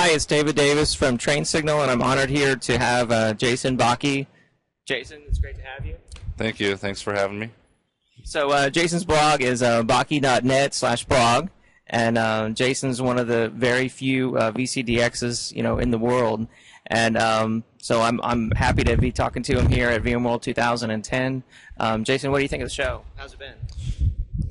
Hi, it's David Davis from Train Signal, and I'm honored here to have uh, Jason Boche. Jason, it's great to have you. Thank you. Thanks for having me. So uh, Jason's blog is uh, boche.net slash blog, and uh, Jason's one of the very few uh, VCDXs you know in the world, and um, so I'm I'm happy to be talking to him here at VMworld 2010. Um, Jason, what do you think of the show? How's it been?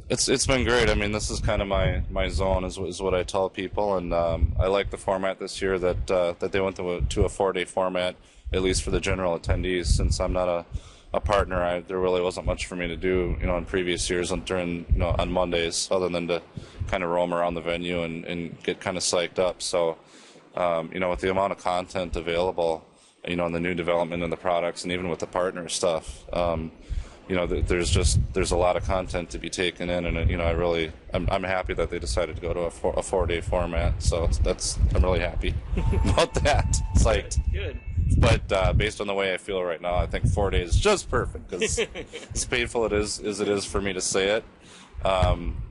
It's it's been great. I mean, this is kind of my, my zone, is, is what I tell people, and um, I like the format this year that uh, that they went to a, four day format, at least for the general attendees. Since I'm not a, a partner, I, there really wasn't much for me to do, you know, in previous years on, during you know on Mondays, other than to kind of roam around the venue and, and get kind of psyched up. So, um, you know, with the amount of content available, you know, and the new development in the products, and even with the partner stuff. Um, you know, there's just there's a lot of content to be taken in, and you know, I really I'm, I'm happy that they decided to go to a four, a four day format. So that's I'm really happy about that. It's like good. But uh, based on the way I feel right now, I think four days is just perfect because as painful it is as it is for me to say it. Um,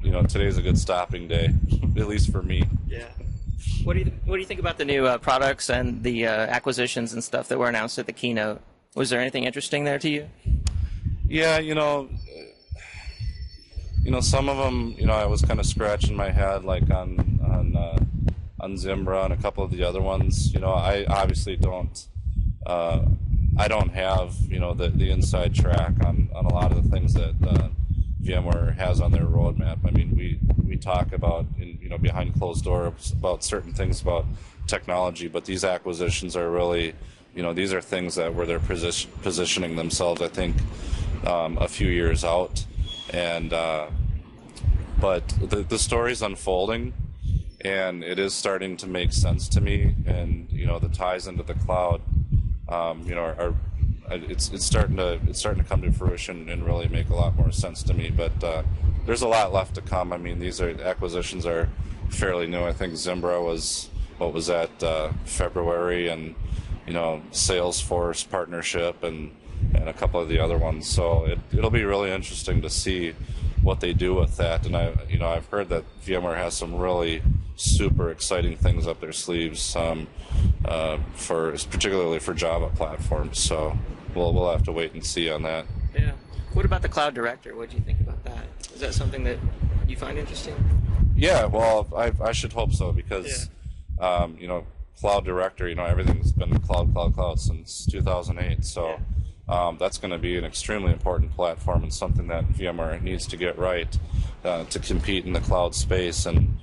you know, today's a good stopping day, at least for me. Yeah. What do you What do you think about the new uh, products and the uh, acquisitions and stuff that were announced at the keynote? Was there anything interesting there to you? Yeah, you know, you know, some of them, you know, I was kind of scratching my head, like on on uh, on Zimbra and a couple of the other ones. You know, I obviously don't, uh, I don't have, you know, the the inside track on on a lot of the things that uh, VMware has on their roadmap. I mean, we we talk about, in, you know, behind closed doors about certain things about technology, but these acquisitions are really, you know, these are things that where they're position, positioning themselves. I think um, a few years out, and uh, but the the story's unfolding, and it is starting to make sense to me, and you know the ties into the cloud, um, you know, are, are, it's it's starting to it's starting to come to fruition and really make a lot more sense to me. But uh, there's a lot left to come. I mean, these are acquisitions are fairly new. I think Zimbra was what was that uh, February, and you know Salesforce partnership and and a couple of the other ones. So it, it'll be really interesting to see what they do with that. And I, you know, I've heard that VMware has some really super exciting things up their sleeves um, uh, for particularly for Java platforms. So we'll we'll have to wait and see on that. Yeah. What about the Cloud Director? What do you think about that? Is that something that you find interesting? Yeah. Well, I I should hope so because yeah. um, you know Cloud Director, you know everything's been cloud, cloud, cloud since 2008. So. Yeah um, that's going to be an extremely important platform and something that VMware needs to get right uh, to compete in the cloud space. And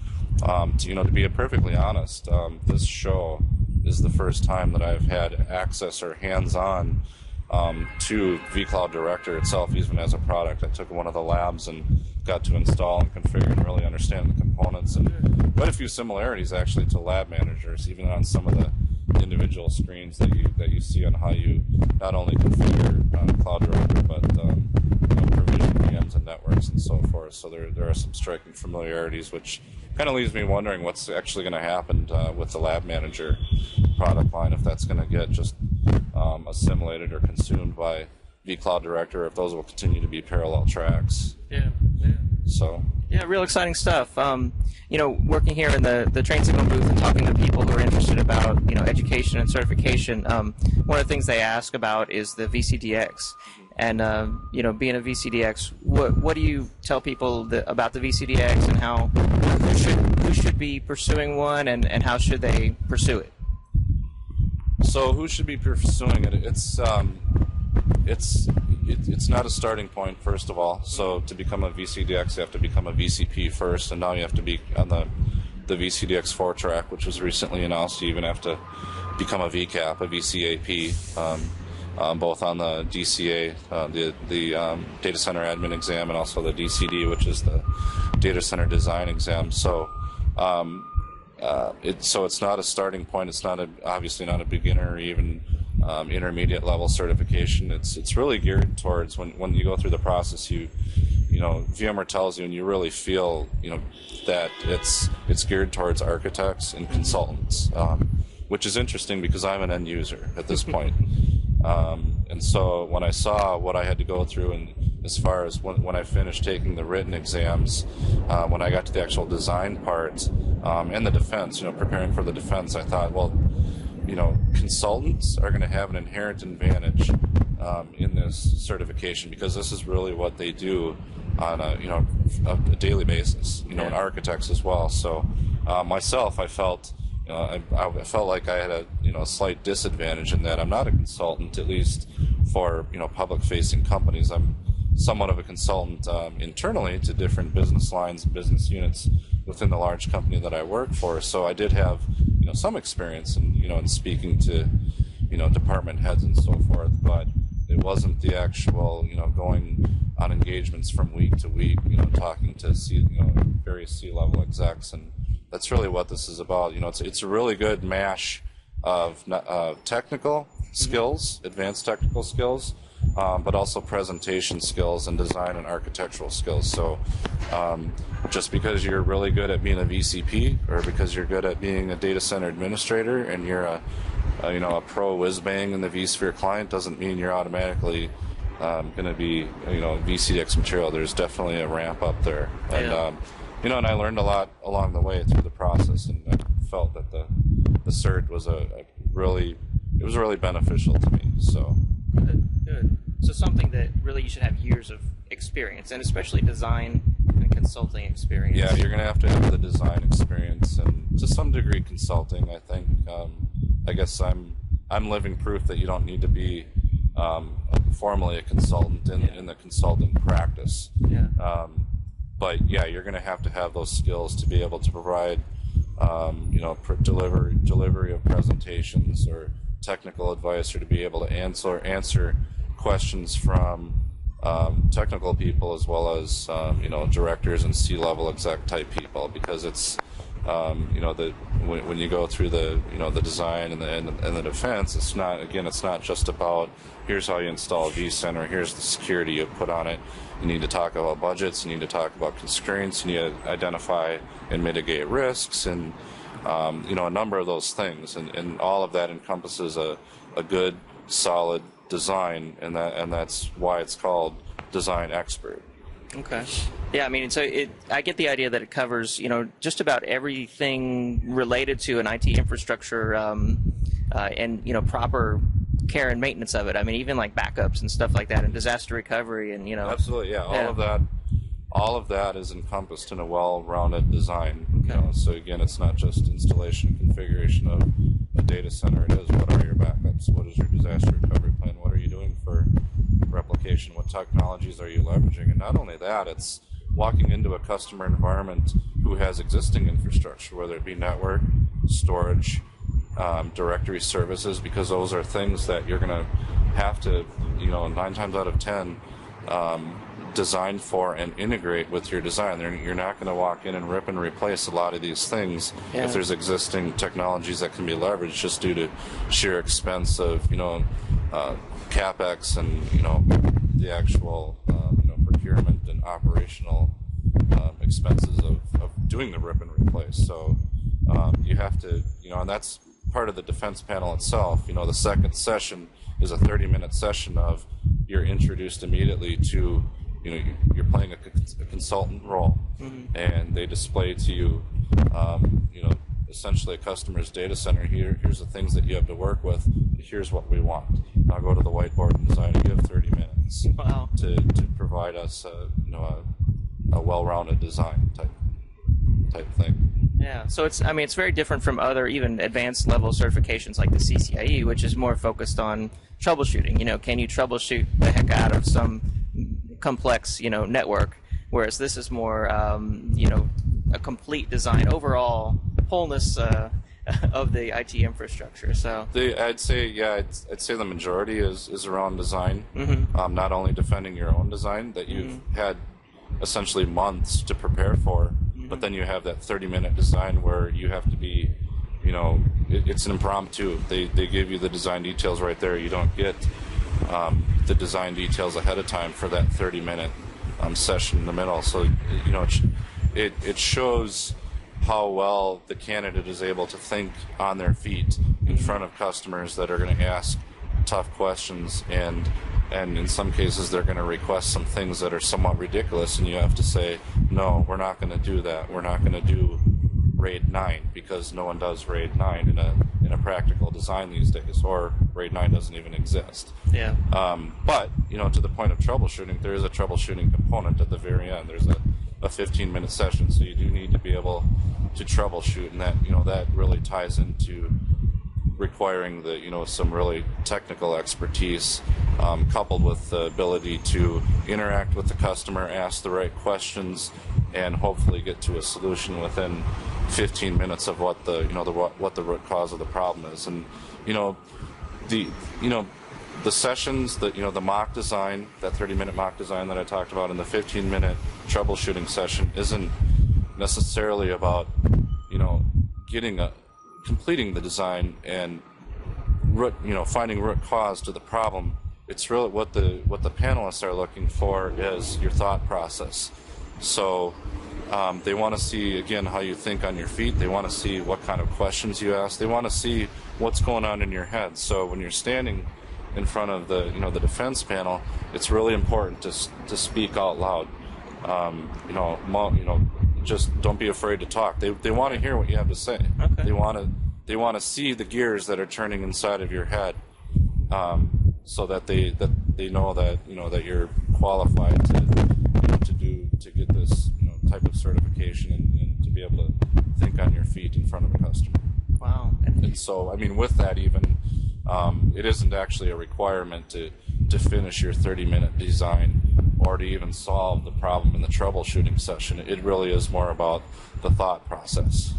um, to, you know, to be perfectly honest, um, this show is the first time that I've had access or hands-on um, to vCloud Director itself, even as a product. I took one of the labs and got to install and configure and really understand the components and quite a few similarities actually to lab managers, even on some of the individual screens that you that you see on how you not only configure uh, Cloud Director but um, you know, provision VMs and networks and so forth. So there there are some striking familiarities, which kind of leaves me wondering what's actually going to happen uh, with the Lab Manager product line if that's going to get just um, assimilated or consumed by vCloud Director, if those will continue to be parallel tracks. Yeah. yeah. So. Yeah, real exciting stuff. Um, you know, working here in the, the train signal booth and talking to people who are interested about, you know, education and certification, um, one of the things they ask about is the VCDX. And, uh, you know, being a VCDX, what, what do you tell people about the VCDX and how, who should, who should be pursuing one and, and how should they pursue it? So who should be pursuing it? It's, um, it's it, it's not a starting point, first of all. So to become a VCDX, you have to become a VCP first, and now you have to be on the the VCDX 4 track, which was recently announced. You even have to become a VCAP, a VCAP, um, um, both on the DCA, uh, the the um, data center admin exam, and also the DCD, which is the data center design exam. So. Um, uh, it, so it's not a starting point. It's not a, obviously not a beginner or even um, intermediate level certification. It's it's really geared towards when when you go through the process, you you know VMware tells you, and you really feel you know that it's it's geared towards architects and consultants, um, which is interesting because I'm an end user at this point. Um, and so when I saw what I had to go through and as far as when, when I finished taking the written exams, uh, when I got to the actual design part um, and the defense, you know, preparing for the defense, I thought, well, you know, consultants are going to have an inherent advantage um, in this certification because this is really what they do on a you know a, a daily basis. You know, and architects as well. So uh, myself, I felt. You know, I, I felt like I had a you know a slight disadvantage in that I'm not a consultant, at least for you know public-facing companies. I'm somewhat of a consultant um, internally to different business lines and business units within the large company that I work for. So I did have you know some experience in you know in speaking to you know department heads and so forth, but it wasn't the actual you know going on engagements from week to week, you know, talking to C, you know various C-level execs, and that's really what this is about. You know, it's it's a really good mash of uh, technical skills, advanced technical skills, um, but also presentation skills and design and architectural skills. So, um, just because you're really good at being a VCP or because you're good at being a data center administrator and you're a, a you know a pro whiz bang in the vSphere client doesn't mean you're automatically um, going to be you know VCDX material. There's definitely a ramp up there, and Yeah. um, you know, and I learned a lot along the way through the process, and I felt that the the cert was a, a really it was really beneficial to me. So. Good. So something that really you should have years of experience, and especially design and consulting experience. Yeah, you're gonna have to have the design experience and to some degree consulting. I think. Um, I guess I'm I'm living proof that you don't need to be um, formally a consultant in, in the consulting practice. Yeah. Um, but yeah, you're going to have to have those skills to be able to provide, um, you know, pr- delivery delivery of presentations or technical advice, or to be able to answer answer questions from um, technical people as well as um, you know directors and C-level exec type people, because it's um, you know the when, when you go through the you know the design and the and, and the defense, it's not again it's not just about here's how you install vCenter, here's the security you put on it. You need to talk about budgets, you need to talk about constraints, you need to identify and mitigate risks, and um, you know a number of those things, and, and all of that encompasses a, a good solid design, and that and that's why it's called design expert. Okay. Yeah, I mean, so it. I get the idea that it covers, you know, just about everything related to an IT infrastructure, um, uh, and you know, proper care and maintenance of it. I mean, even like backups and stuff like that, and disaster recovery, and you know, Absolutely, yeah. All Yeah. of that, all of that is encompassed in a well-rounded design. You know, so again, it's not just installation configuration of a data center. It is what are your backups? What is your disaster recovery plan? What are you doing for replication? What technologies are you leveraging? And not only that, it's walking into a customer environment who has existing infrastructure, whether it be network, storage, um, directory services, because those are things that you're going to have to, you know, nine times out of ten, um, design for and integrate with your design. They're, you're not going to walk in and rip and replace a lot of these things Yeah. if there's existing technologies that can be leveraged just due to sheer expense of, you know, uh, capex and you know the actual um, you know procurement and operational um, expenses of, of doing the rip and replace. So um, you have to, you know, and that's part of the defense panel itself. You know, the second session is a 30 minute session of you're introduced immediately to, you know, you're playing a, a consultant role, and they display to you, um, you know, essentially a customer's data center. Here, here's the things that you have to work with. Here's what we want. Now go to the whiteboard and design. You have 30 minutes wow. to, to provide us a, you know a, a well-rounded design type type thing. Yeah, so it's I mean it's very different from other even advanced level certifications like the CCIE, which is more focused on troubleshooting. You know, can you troubleshoot the heck out of some complex you know network? Whereas this is more um, you know a complete design overall wholeness uh, of the IT infrastructure. So The, I'd say yeah, I'd, I'd say the majority is, is around design. Mm-hmm. Um, not only defending your own design that you've had essentially months to prepare for, Mm-hmm. but then you have that 30 minute design where you have to be, you know, it, it's an impromptu. They they give you the design details right there. You don't get um, the design details ahead of time for that 30 minute um, session in the middle. So you know, it it, it shows how well the candidate is able to think on their feet in front of customers that are going to ask tough questions and and in some cases they're going to request some things that are somewhat ridiculous, and you have to say, no, we're not going to do that. We're not going to do RAID 9 because no one does RAID 9 in a in a practical design these days, or RAID 9 doesn't even exist. Yeah. Um, but you know, to the point of troubleshooting, there is a troubleshooting component at the very end. There's a, a 15 minute session, so you do need to be able to troubleshoot, and that you know that really ties into requiring the you know some really technical expertise um, coupled with the ability to interact with the customer, ask the right questions, and hopefully get to a solution within 15 minutes of what the you know the what, the root cause of the problem is. And you know the you know the sessions that you know the mock design, that 30 minute mock design that I talked about, and the 15 minute troubleshooting session isn't necessarily about you know getting a completing the design and root, you know finding root cause to the problem it's really what the what the panelists are looking for is your thought process so um, they want to see again how you think on your feet they want to see what kind of questions you ask they want to see what's going on in your head so when you're standing in front of the you know the defense panel it's really important to, to speak out loud um, you know you know just don't be afraid to talk. They, they want to hear what you have to say. Okay. They want to they want to see the gears that are turning inside of your head, um, so that they that they know that you know that you're qualified to you know, to do to get this you know type of certification and, and to be able to think on your feet in front of a customer. Wow. And so I mean with that even um, it isn't actually a requirement to to finish your 30 minute design or to even solve the problem in the troubleshooting session. It really is more about the thought process.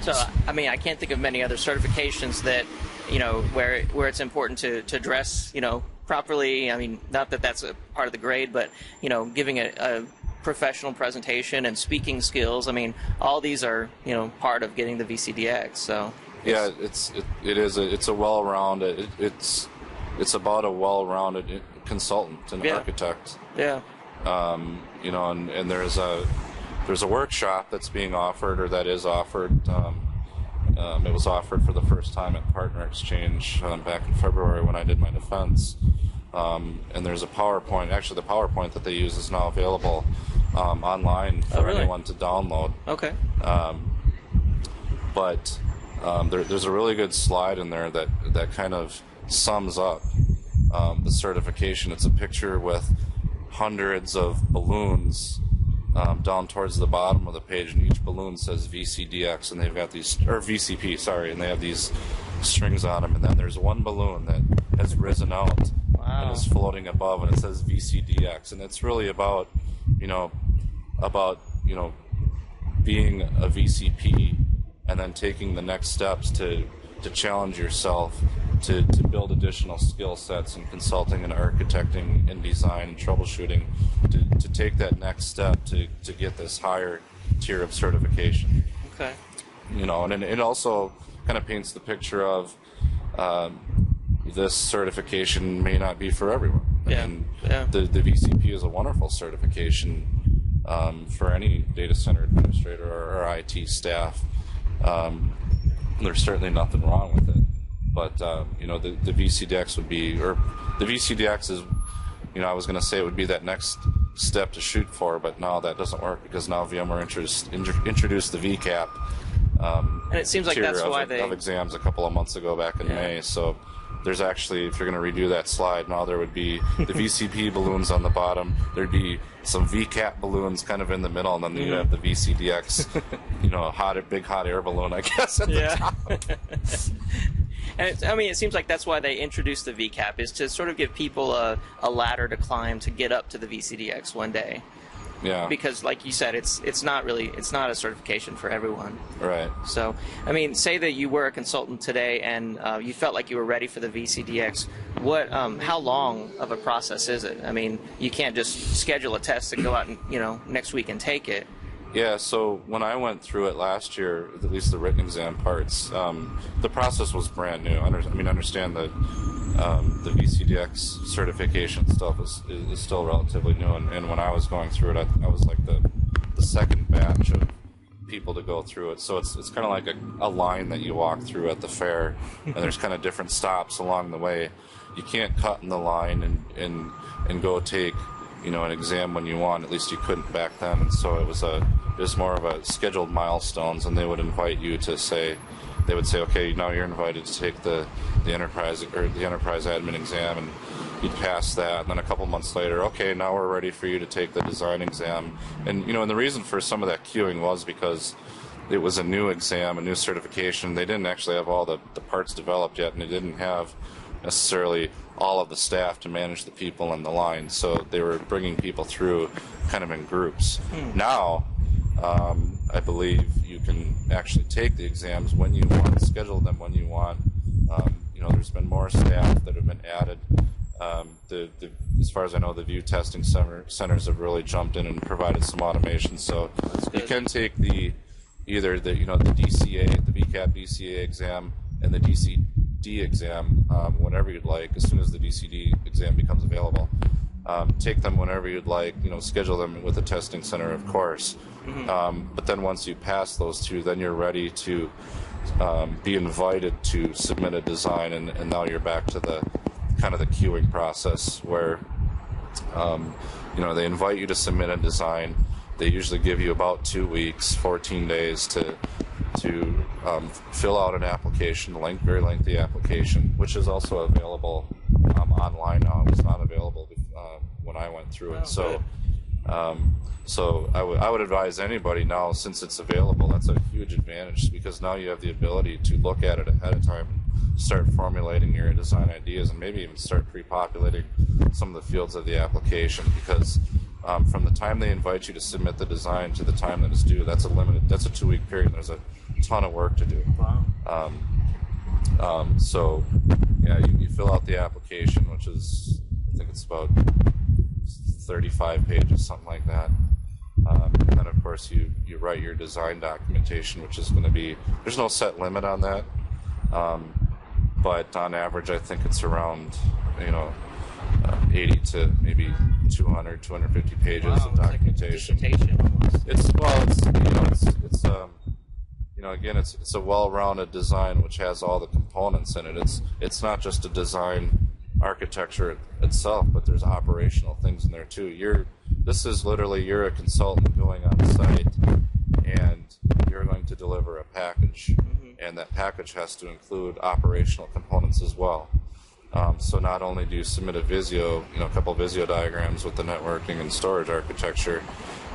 So, I mean, I can't think of many other certifications that, you know, where where it's important to, to dress, you know, properly. I mean, not that that's a part of the grade, but you know, giving a, a professional presentation and speaking skills. I mean, all these are you know part of getting the VCDX. So yeah, it's it, it is a, it's a well-rounded. It, it's it's about a well-rounded consultant and Yeah. architect. yeah, Um, you know, and, and there's a there's a workshop that's being offered or that is offered. Um, um, it was offered for the first time at Partner Exchange um, back in February when I did my defense. Um, and there's a PowerPoint. Actually, the PowerPoint that they use is now available um, online for Oh, really? anyone to download okay, but um, there, there's a really good slide in there that that kind of sums up um, the certification. It's a picture with hundreds of balloons um, down towards the bottom of the page, and each balloon says VCDX, and they've got these or VCP, sorry, and they have these strings on them. And then there's one balloon that has risen out Wow. and is floating above, and it says VCDX, and it's really about you know about you know being a VCP and then taking the next steps to to challenge yourself to, to build additional skill sets in consulting and architecting and design and troubleshooting to, to take that next step to, to get this higher tier of certification okay, you know, and it also kind of paints the picture of um, this certification may not be for everyone. Yeah, And yeah. the, the VCP is a wonderful certification um, for any data center administrator or, or IT staff. Um, there's certainly nothing wrong with it, but um, you know, the, the VCDX would be, or the VCDX is, you know, I was going to say it would be that next step to shoot for, but now that doesn't work because now VMware introduced, intro- introduced the VCAP um, and it seems like that's of, why they of exams a couple of months ago back in Yeah. May. So there's actually, if you're going to redo that slide, now there would be the VCP balloons on the bottom. There'd be some VCAP balloons kind of in the middle, and then you'd have the VCDX, you know, a hot, big hot air balloon, I guess. At the Yeah. top. And it's, I mean, it seems like that's why they introduced the VCAP is to sort of give people a, a ladder to climb to get up to the VCDX one day. Yeah. Because, like you said, it's it's not really it's not a certification for everyone. right. So, I mean, say that you were a consultant today and uh, you felt like you were ready for the VCDX. What, um, how long of a process is it? I mean, you can't just schedule a test and go out and you know next week and take it. Yeah, so when I went through it last year, at least the written exam parts, um, the process was brand new. I mean, understand that um, the VCDX certification stuff is, is, still relatively new, and, and when I was going through it, I, I was like the, the second batch of people to go through it. So it's it's kind of like a, a line that you walk through at the fair, and there's kind of different stops along the way. You can't cut in the line and and and go take you know an exam when you want. At least you couldn't back then. And so it was a it was more of a scheduled milestones, and they would invite you to say they would say, okay, now you're invited to take the the enterprise or the enterprise admin exam and you'd pass that, and then a couple months later, okay, now we're ready for you to take the design exam. And you know, and the reason for some of that queuing was because it was a new exam, a new certification. They didn't actually have all the, the parts developed yet, and they didn't have necessarily all of the staff to manage the people in the line. So they were bringing people through kind of in groups. Hmm. Now, um, I believe you can actually take the exams when you want, schedule them when you want. Um, you know, there's been more staff that have been added. Um, the, the, as far as I know, the VUE testing center, centers have really jumped in and provided some automation. So you can take the either the you know the DCA, the VCAP DCA exam, and the DCD exam um, whenever you'd like. As soon as the DCD exam becomes available, um, take them whenever you'd like. You know, schedule them with a testing center, of course. Um, but then once you pass those two, then you're ready to um, be invited to submit a design, and, and now you're back to the kind of the queuing process where um, you know they invite you to submit a design. They usually give you about two weeks, 14 days to to um, fill out an application, a length, very lengthy application, which is also available um, online now. It was not available I went through Oh, it. So, um, so I would I would advise anybody now, since it's available, that's a huge advantage because now you have the ability to look at it ahead of time and start formulating your design ideas and maybe even start pre-populating some of the fields of the application because um, from the time they invite you to submit the design to the time that it's due, that's a limited, that's a two-week period. There's a ton of work to do. Wow. Um, so, yeah, you, you fill out the application, which is, I think it's about 35 pages, something like that. Um, and then, of course, you, you write your design documentation, which is going to be, there's no set limit on that. Um, but on average, I think it's around, you know, uh, 80 to maybe 200, 250 pages Wow, of it's like a documentation. It's well, it's you know, it's it's um, you know, again, it's it's a well-rounded design which has all the components in it. It's it's not just a design architecture itself, but there's operational things in there too. You're this is literally you're a consultant going on site, and you're going to deliver a package, and that package has to include operational components as well. Um, so not only do you submit a Visio, you know, a couple of Visio diagrams with the networking and storage architecture,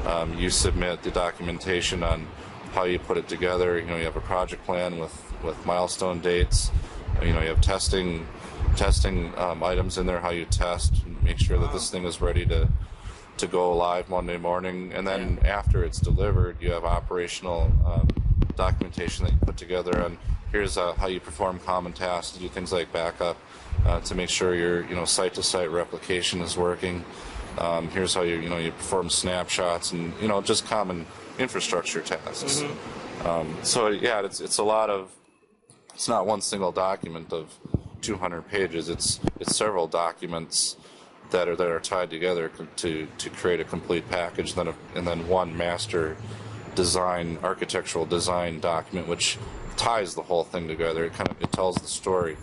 um, you submit the documentation on how you put it together. You know, you have a project plan with, with milestone dates. You know, you have testing testing um, items in there, how you test, make sure that this thing is ready to to go live Monday morning. And then after it's delivered, you have operational um, documentation that you put together on here's uh, how you perform common tasks, do things like backup uh, to make sure your you know site-to-site replication is working. Um, here's how you you know you perform snapshots and you know just common infrastructure tasks. Um, so yeah, it's it's a lot of it's not one single document of 200 pages. It's it's several documents that are that are tied together to to create a complete package. Then a, and then one master design architectural design document which ties the whole thing together. It kind of it tells the story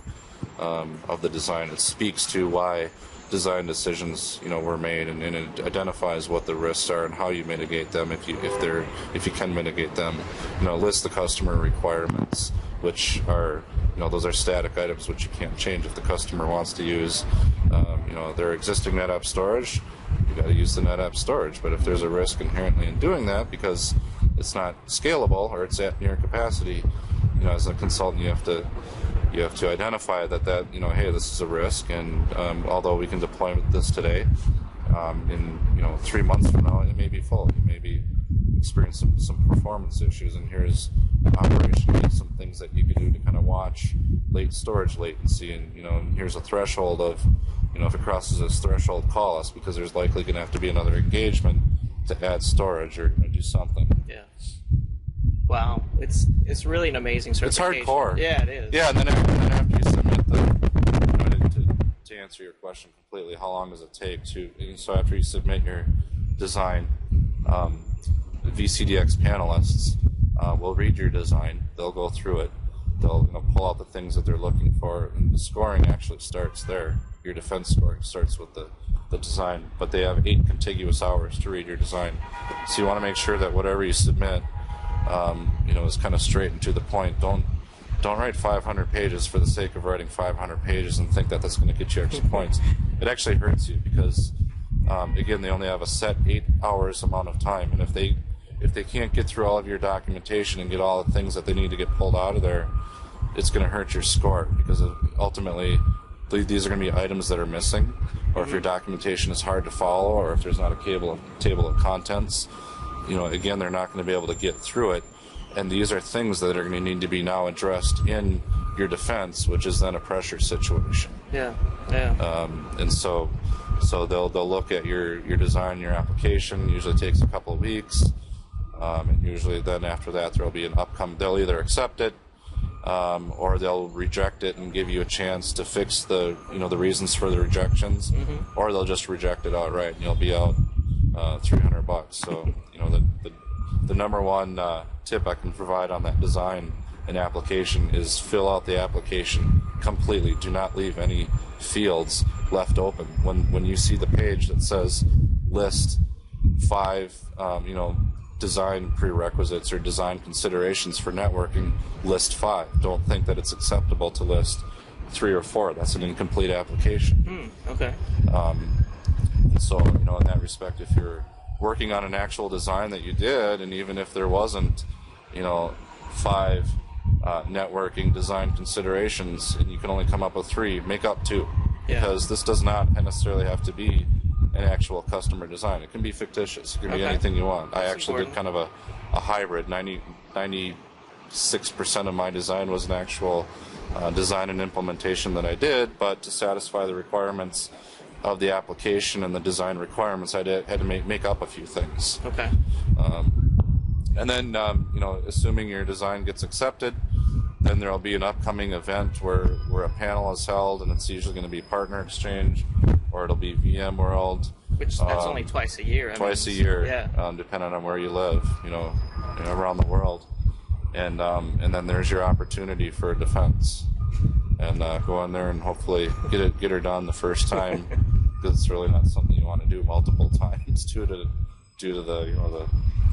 um, of the design. It speaks to why design decisions you know were made and, and it identifies what the risks are and how you mitigate them if you if they're if you can mitigate them you know list the customer requirements which are you know those are static items which you can't change if the customer wants to use um, you know their existing NetApp storage you got to use the NetApp storage. But if there's a risk inherently in doing that because it's not scalable or it's at near capacity you know as a consultant you have to you have to identify that that you know hey this is a risk. And um, although we can deploy this today um, in you know three months from now it may be full. You may be experiencing some, some performance issues. And here's operationally some things that you can do to kind of watch late storage latency and you know and here's a threshold of you know if it crosses this threshold call us because there's likely going to have to be another engagement to add storage or, do something Yeah. Wow, it's it's really an amazing service It's hardcore. Yeah, it is. Yeah, and then after, then after you submit the, you know, to, to, to answer your question completely, how long does it take to? So after you submit your design, um, VCDX panelists uh, will read your design. They'll go through it. They'll you know, pull out the things that they're looking for, and the scoring actually starts there. Your defense scoring starts with the, the design, but they have eight contiguous hours to read your design. So you want to make sure that whatever you submit, um, you know, is kind of straight and to the point. Don't don't write 500 pages for the sake of writing 500 pages and think that that's going to get you extra points. It actually hurts you because, um, again, they only have a set eight hours amount of time, and if they if they can't get through all of your documentation and get all the things that they need to get pulled out of there, it's going to hurt your score because ultimately these are going to be items that are missing, or if your documentation is hard to follow, or if there's not a table of, table of contents. You know, again, they're not going to be able to get through it and these are things that are going to need to be now addressed in your defense, which is then a pressure situation. Yeah, yeah. Um, and so, so they'll they'll look at your your design, your application. Usually takes a couple of weeks, um, and usually then after that there'll be an upcoming. They'll either accept it, um, or they'll reject it and give you a chance to fix the you know the reasons for the rejections, mm-hmm. or they'll just reject it outright, and you'll be out uh, 300 bucks. So you know the, the the number one uh, tip I can provide on that design and application is fill out the application completely. Do not leave any fields left open. When when you see the page that says list five, um, you know, design prerequisites or design considerations for networking, list five. Don't think that it's acceptable to list three or four. That's an incomplete application. Mm, okay. Um, so you know, in that respect, if you're working on an actual design that you did, and even if there wasn't, you know, five uh, networking design considerations, and you can only come up with three, make up two, yeah. because this does not necessarily have to be an actual customer design. It can be fictitious. It can okay. be anything you want. That's I actually important. did kind of a, a hybrid. 90, 96% of my design was an actual uh, design and implementation that I did, but to satisfy the requirements of the application and the design requirements, I did, had to make, make up a few things. Okay. Um, and then, um, you know, assuming your design gets accepted, then there'll be an upcoming event where, where a panel is held, and it's usually going to be Partner Exchange, or it'll be VMworld. Which that's um, only twice a year. I twice mean, a year, yeah. Um, depending on where you live, you know, you know around the world. And um, and then there's your opportunity for defense and uh, go in there and hopefully get it get her done the first time because it's really not something you want to do multiple times due to due to the you know the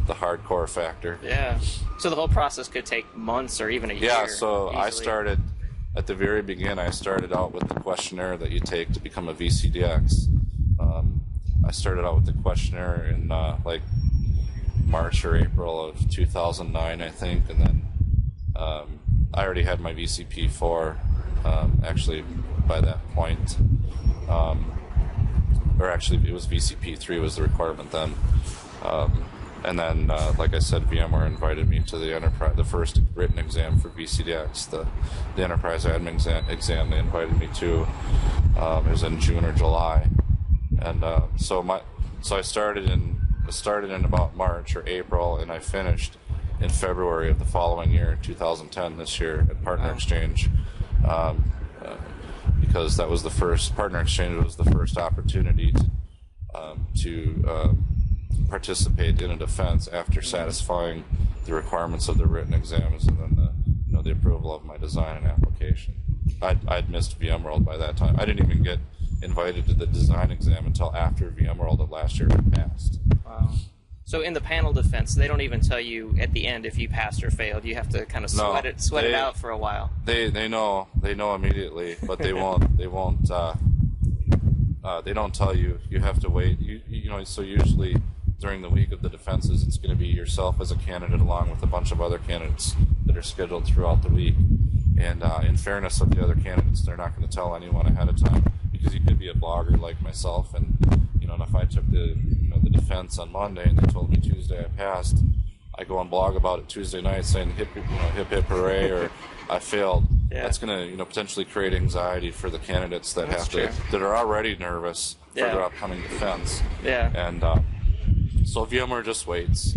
the hardcore factor. Yeah. So the whole process could take months or even a year. Yeah. So easily. I started at the very beginning. I started out with the questionnaire that you take to become a VCDX. Um, I started out with the questionnaire in uh, like March or April of 2009, I think, and then um, I already had my VCP four um, actually by that point. Um, or actually, it was VCP three was the requirement then. Um, and then, uh, like I said, VMware invited me to the enterprise, the first written exam for VCDX, the the enterprise admin exam. exam they invited me to. Um, it was in June or July, and uh, so my so I started in started in about March or April, and I finished in February of the following year, 2010, this year at Partner wow. Exchange, um, uh, because that was the first Partner Exchange was the first opportunity to um, to uh, participate in a defense after satisfying the requirements of the written exams and then the you know the approval of my design and application. I'd, I'd missed VMworld by that time. I didn't even get invited to the design exam until after VMworld of last year had passed. Wow. So in the panel defense, they don't even tell you at the end if you passed or failed. You have to kind of sweat no, it, sweat they, it out for a while. They they know they know immediately, but they won't they won't uh, uh, they don't tell you. You have to wait. You you know so usually during the week of the defenses, it's going to be yourself as a candidate along with a bunch of other candidates that are scheduled throughout the week. And uh, in fairness of the other candidates, they're not going to tell anyone ahead of time because you could be a blogger like myself, and you know, and if I took the you know the defense on Monday and they told me Tuesday I passed, I go and blog about it Tuesday night saying hip you know hip hip hooray or I failed. Yeah. That's going to you know potentially create anxiety for the candidates that That's have true. to that are already nervous for their upcoming defense. Yeah. And uh, so VMware just waits,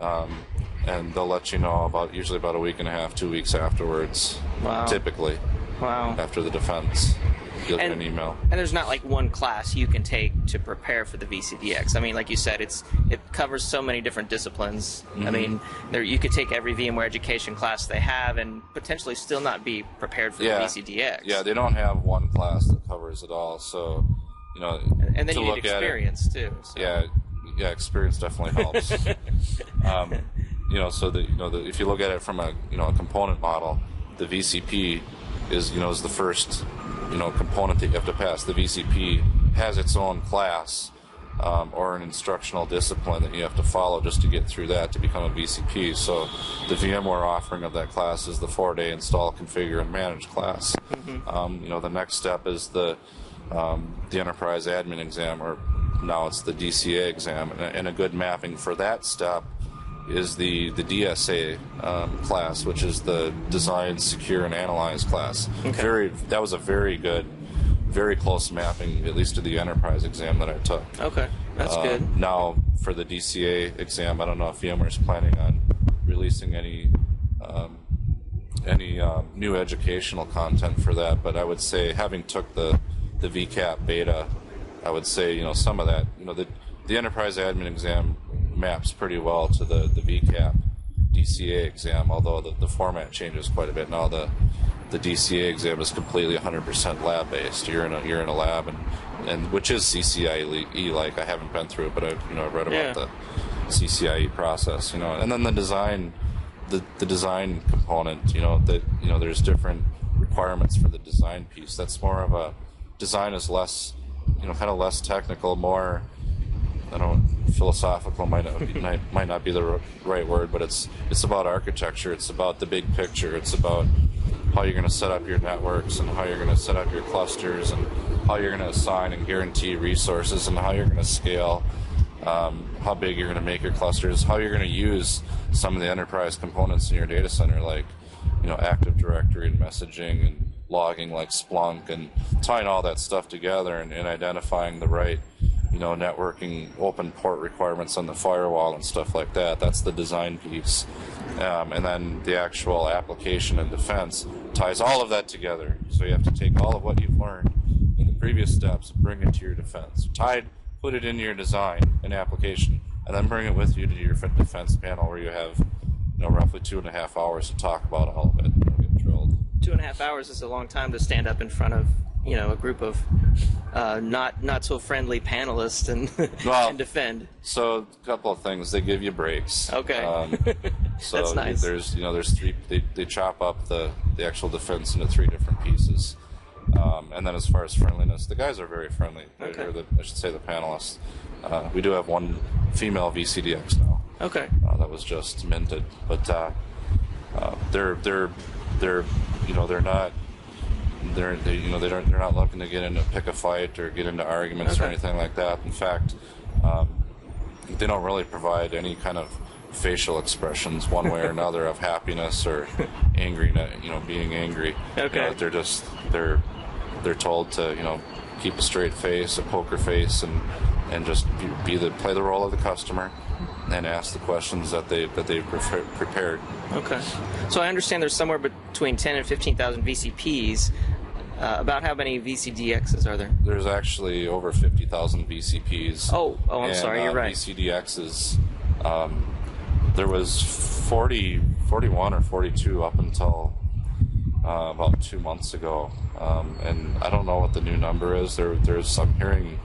um, and they'll let you know about usually about a week and a half, two weeks afterwards. Wow. Typically. Wow. After the defense, you'll and, get an email. And there's not like one class you can take to prepare for the VCDX? I mean, like you said, it's it covers so many different disciplines. I mean, there you could take every VMware education class they have and potentially still not be prepared for Yeah. the VCDX. Yeah, they don't have one class that covers it all. So, you know, and then to you need at it, experience too. so- yeah, yeah, experience definitely helps. um, you know, so that you know, the, if you look at it from a you know a component model, the VCP is you know is the first you know component that you have to pass. The VCP has its own class um, or an instructional discipline that you have to follow just to get through that to become a VCP. So the VMware offering of that class is the four-day install, configure, and manage class. Um, you know, the next step is the um, the enterprise admin exam, or now it's the DCA exam, and a, good mapping for that step is the the DSA um, class, which is the design, secure, and analyze class. Okay. Very that was a very good, very close mapping, at least to the enterprise exam that I took. Okay, that's Uh, good. Now for the DCA exam, I don't know if VMware is planning on releasing any um, any um, new educational content for that, but I would say having took the the VCAP beta, I would say you know some of that you know the the enterprise admin exam maps pretty well to the the VCAP DCA exam, although the, the format changes quite a bit now. The the DCA exam is completely 100% lab based. You're in a you're in a lab and and which is CCIE like. I haven't been through it, but I you know I've read about Yeah. the CCIE process. You know, and then the design the the design component. You know that you know there's different requirements for the design piece. That's more of a design is less you know kind of less technical, more I don't philosophical might not be, might, might not be the right word, but it's it's about architecture. It's about the big picture. It's about how you're going to set up your networks and how you're going to set up your clusters and how you're going to assign and guarantee resources and how you're going to scale. Um, how big you're going to make your clusters, how you're going to use some of the enterprise components in your data center, like you know Active Directory and messaging and logging, like Splunk, and tying all that stuff together and, and identifying the right you know, networking open port requirements on the firewall and stuff like that. That's the design piece. Um, and then the actual application and defense ties all of that together. So you have to take all of what you've learned in the previous steps, bring it to your defense. Tied, put it into your design and application, and then bring it with you to your defense panel where you have, you know, roughly two and a half hours to talk about all of it. You'll get drilled. Two and a half hours is a long time to stand up in front of you know a group of uh, not not so friendly panelists and Well- and defend. So a couple of things. They give you breaks. Okay. Um, so That's nice. there's you know there's three. They, they chop up the the actual defense into three different pieces. Um, and then as far as friendliness, the guys are very friendly. Okay. Or the, I should say the panelists. Uh, we do have one female VCDX now. Okay. Uh, that was just minted, but uh, uh, they're they're they're you know they're not they're they, you know they don't they're not looking to get into pick a fight or get into arguments or anything like that. In fact, um, they don't really provide any kind of facial expressions one way or another of happiness or angry you know being angry You Okay. know, they're just they're they're told to you know keep a straight face a poker face and and just be, be the play the role of the customer and ask the questions that they that they've prepared Okay. So I understand there's somewhere between 10 and 15,000 VCPs. Uh, about how many VCDXs are there? there's actually over 50,000 VCPs Oh, oh, I'm and, sorry, you're uh, right. VCDXs um, there was 40 41 or 42 up until uh, about two months ago, um, and I don't know what the new number is. There, there's I'm hearing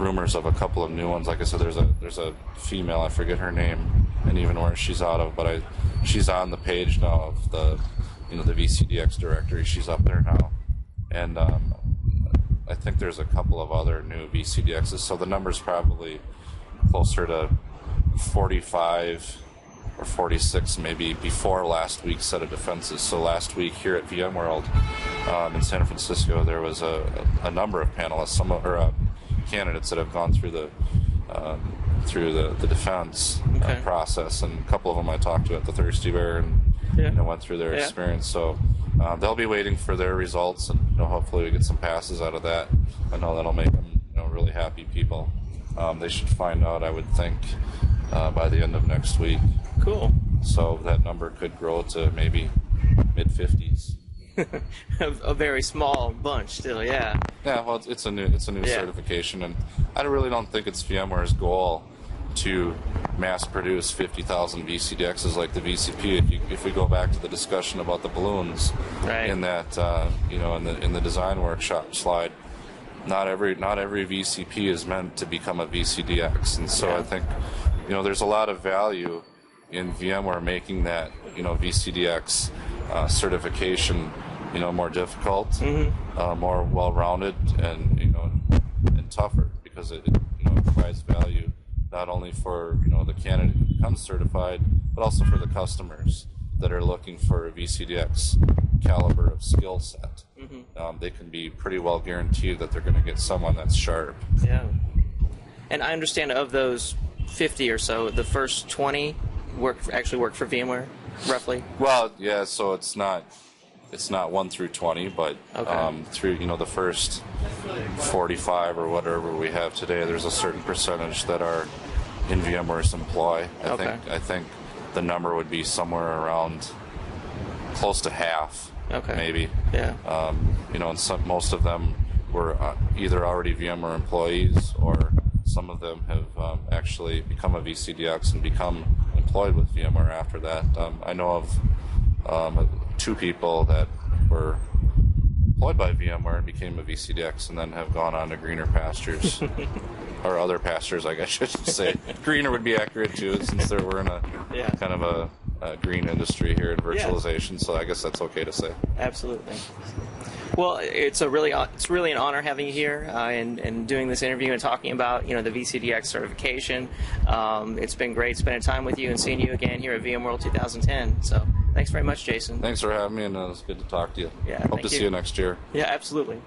rumors of a couple of new ones. Like I said, there's a there's a female I forget her name and even where she's out of, but I she's on the page now of the you know the VCDX directory. She's up there now, and um, I think there's a couple of other new VCDXs. So the number's probably closer to 45 or 46 maybe before last week's set of defenses. So last week here at VMworld um, in San Francisco, there was a, a number of panelists, some of, or uh, candidates that have gone through the um, through the, the defense Okay. uh, process, and a couple of them I talked to at the Thirsty Bear and Yeah. you know, went through their Yeah. experience. So uh, they'll be waiting for their results, and you know, hopefully we get some passes out of that. I know that'll make them you know really happy people. Um, they should find out, I would think, uh, by the end of next week. Cool. So that number could grow to maybe mid 50s. a, a very small bunch still. Yeah. Yeah, well, it's, it's a new it's a new Yeah. certification, and I really don't think it's VMware's goal to mass produce 50,000 VCDXs like the VCP. If, you, if we go back to the discussion about the balloons Right. in that uh, you know in the in the design workshop slide, not every not every VCP is meant to become a VCDX, and so Yeah. I think you know there's a lot of value in VMware making that you know VCDX uh, certification you know more difficult, uh, more well-rounded, and you know and tougher because it you know provides value not only for you know the candidate who becomes certified, but also for the customers that are looking for a VCDX caliber of skill set. Um, they can be pretty well guaranteed that they're going to get someone that's sharp. Yeah. And I understand of those 50 or so, the first 20 work actually work for VMware, roughly. Well, yeah. So it's not it's not one through twenty, but Okay. um, through you know the first forty-five or whatever we have today, there's a certain percentage that are in VMware's employ. I Okay. think I think the number would be somewhere around close to half, Okay. maybe. Yeah. Um, you know, and some most of them were uh, either already VMware employees or some of them have um, actually become a VCDX and become employed with VMware after that. Um, I know of um, two people that were employed by VMware and became a VCDX and then have gone on to greener pastures. or other pastures, I guess I should say. greener would be accurate too, since there we're in a Yeah. kind of a, a green industry here in virtualization. So I guess that's okay to say. Absolutely. Well, it's a really it's really an honor having you here uh, and and doing this interview and talking about you know the VCDX certification. Um, it's been great spending time with you and seeing you again here at VMworld 2010. So thanks very much, Jason. Thanks for having me, and uh, it was good to talk to you. Yeah, Hope to see you. you next year. Yeah, absolutely.